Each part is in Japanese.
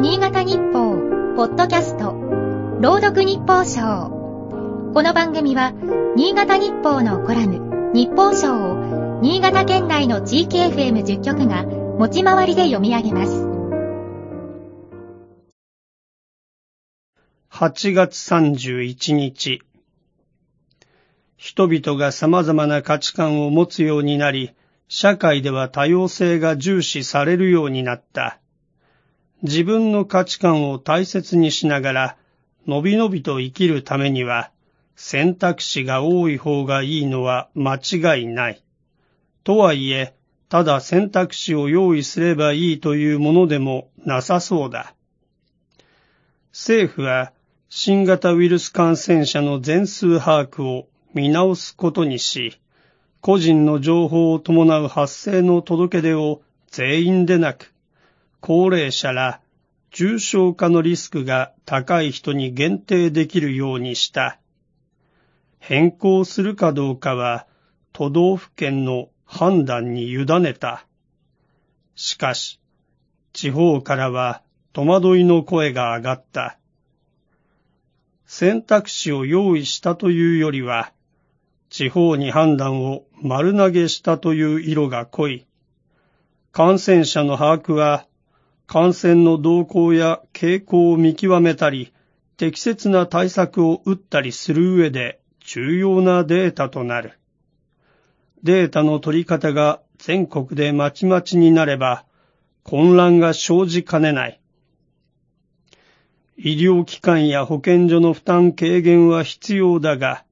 新潟日報、ポッドキャスト、朗読日報賞。この番組は、新潟日報のコラム、日報賞を、新潟県内の地域 FM10 局が、持ち回りで読み上げます。8月31日。人々が様々な価値観を持つようになり、社会では多様性が重視されるようになった。自分の価値観を大切にしながら、のびのびと生きるためには、選択肢が多い方がいいのは間違いない。とはいえ、ただ選択肢を用意すればいいというものでもなさそうだ。政府は新型ウイルス感染者の全数把握を見直すことにし、個人の情報を伴う発生の届け出を全員でなく、高齢者ら重症化のリスクが高い人に限定できるようにした。変更するかどうかは都道府県の判断に委ねた。しかし、地方からは戸惑いの声が上がった。選択肢を用意したというよりは、地方に判断を丸投げしたという色が濃い。感染者の把握は、感染の動向や傾向を見極めたり、適切な対策を打ったりする上で重要なデータとなる。データの取り方が全国でまちまちになれば、混乱が生じかねない。医療機関や保健所の負担軽減は必要だが、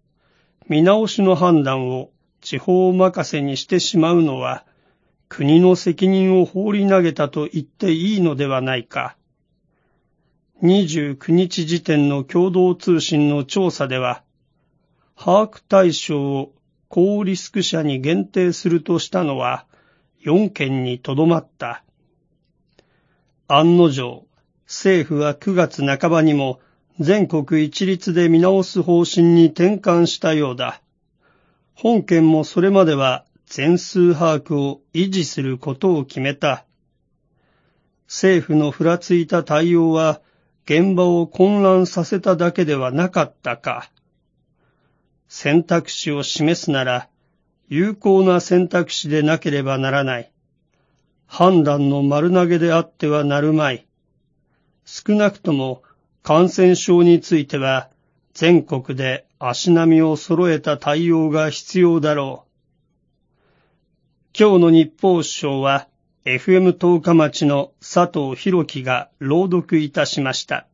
見直しの判断を地方任せにしてしまうのは、国の責任を放り投げたと言っていいのではないか。29日時点の共同通信の調査では、把握対象を高リスク者に限定するとしたのは4件にとどまった。案の定、政府は9月半ばにも全国一律で見直す方針に転換したようだ。本県もそれまでは全数把握を維持することを決めた。政府のふらついた対応は現場を混乱させただけではなかったか。選択肢を示すなら有効な選択肢でなければならない。判断の丸投げであってはなるまい。少なくとも感染症については全国で足並みを揃えた対応が必要だろう。今日の日報賞は FM 十日町の佐藤博樹が朗読いたしました。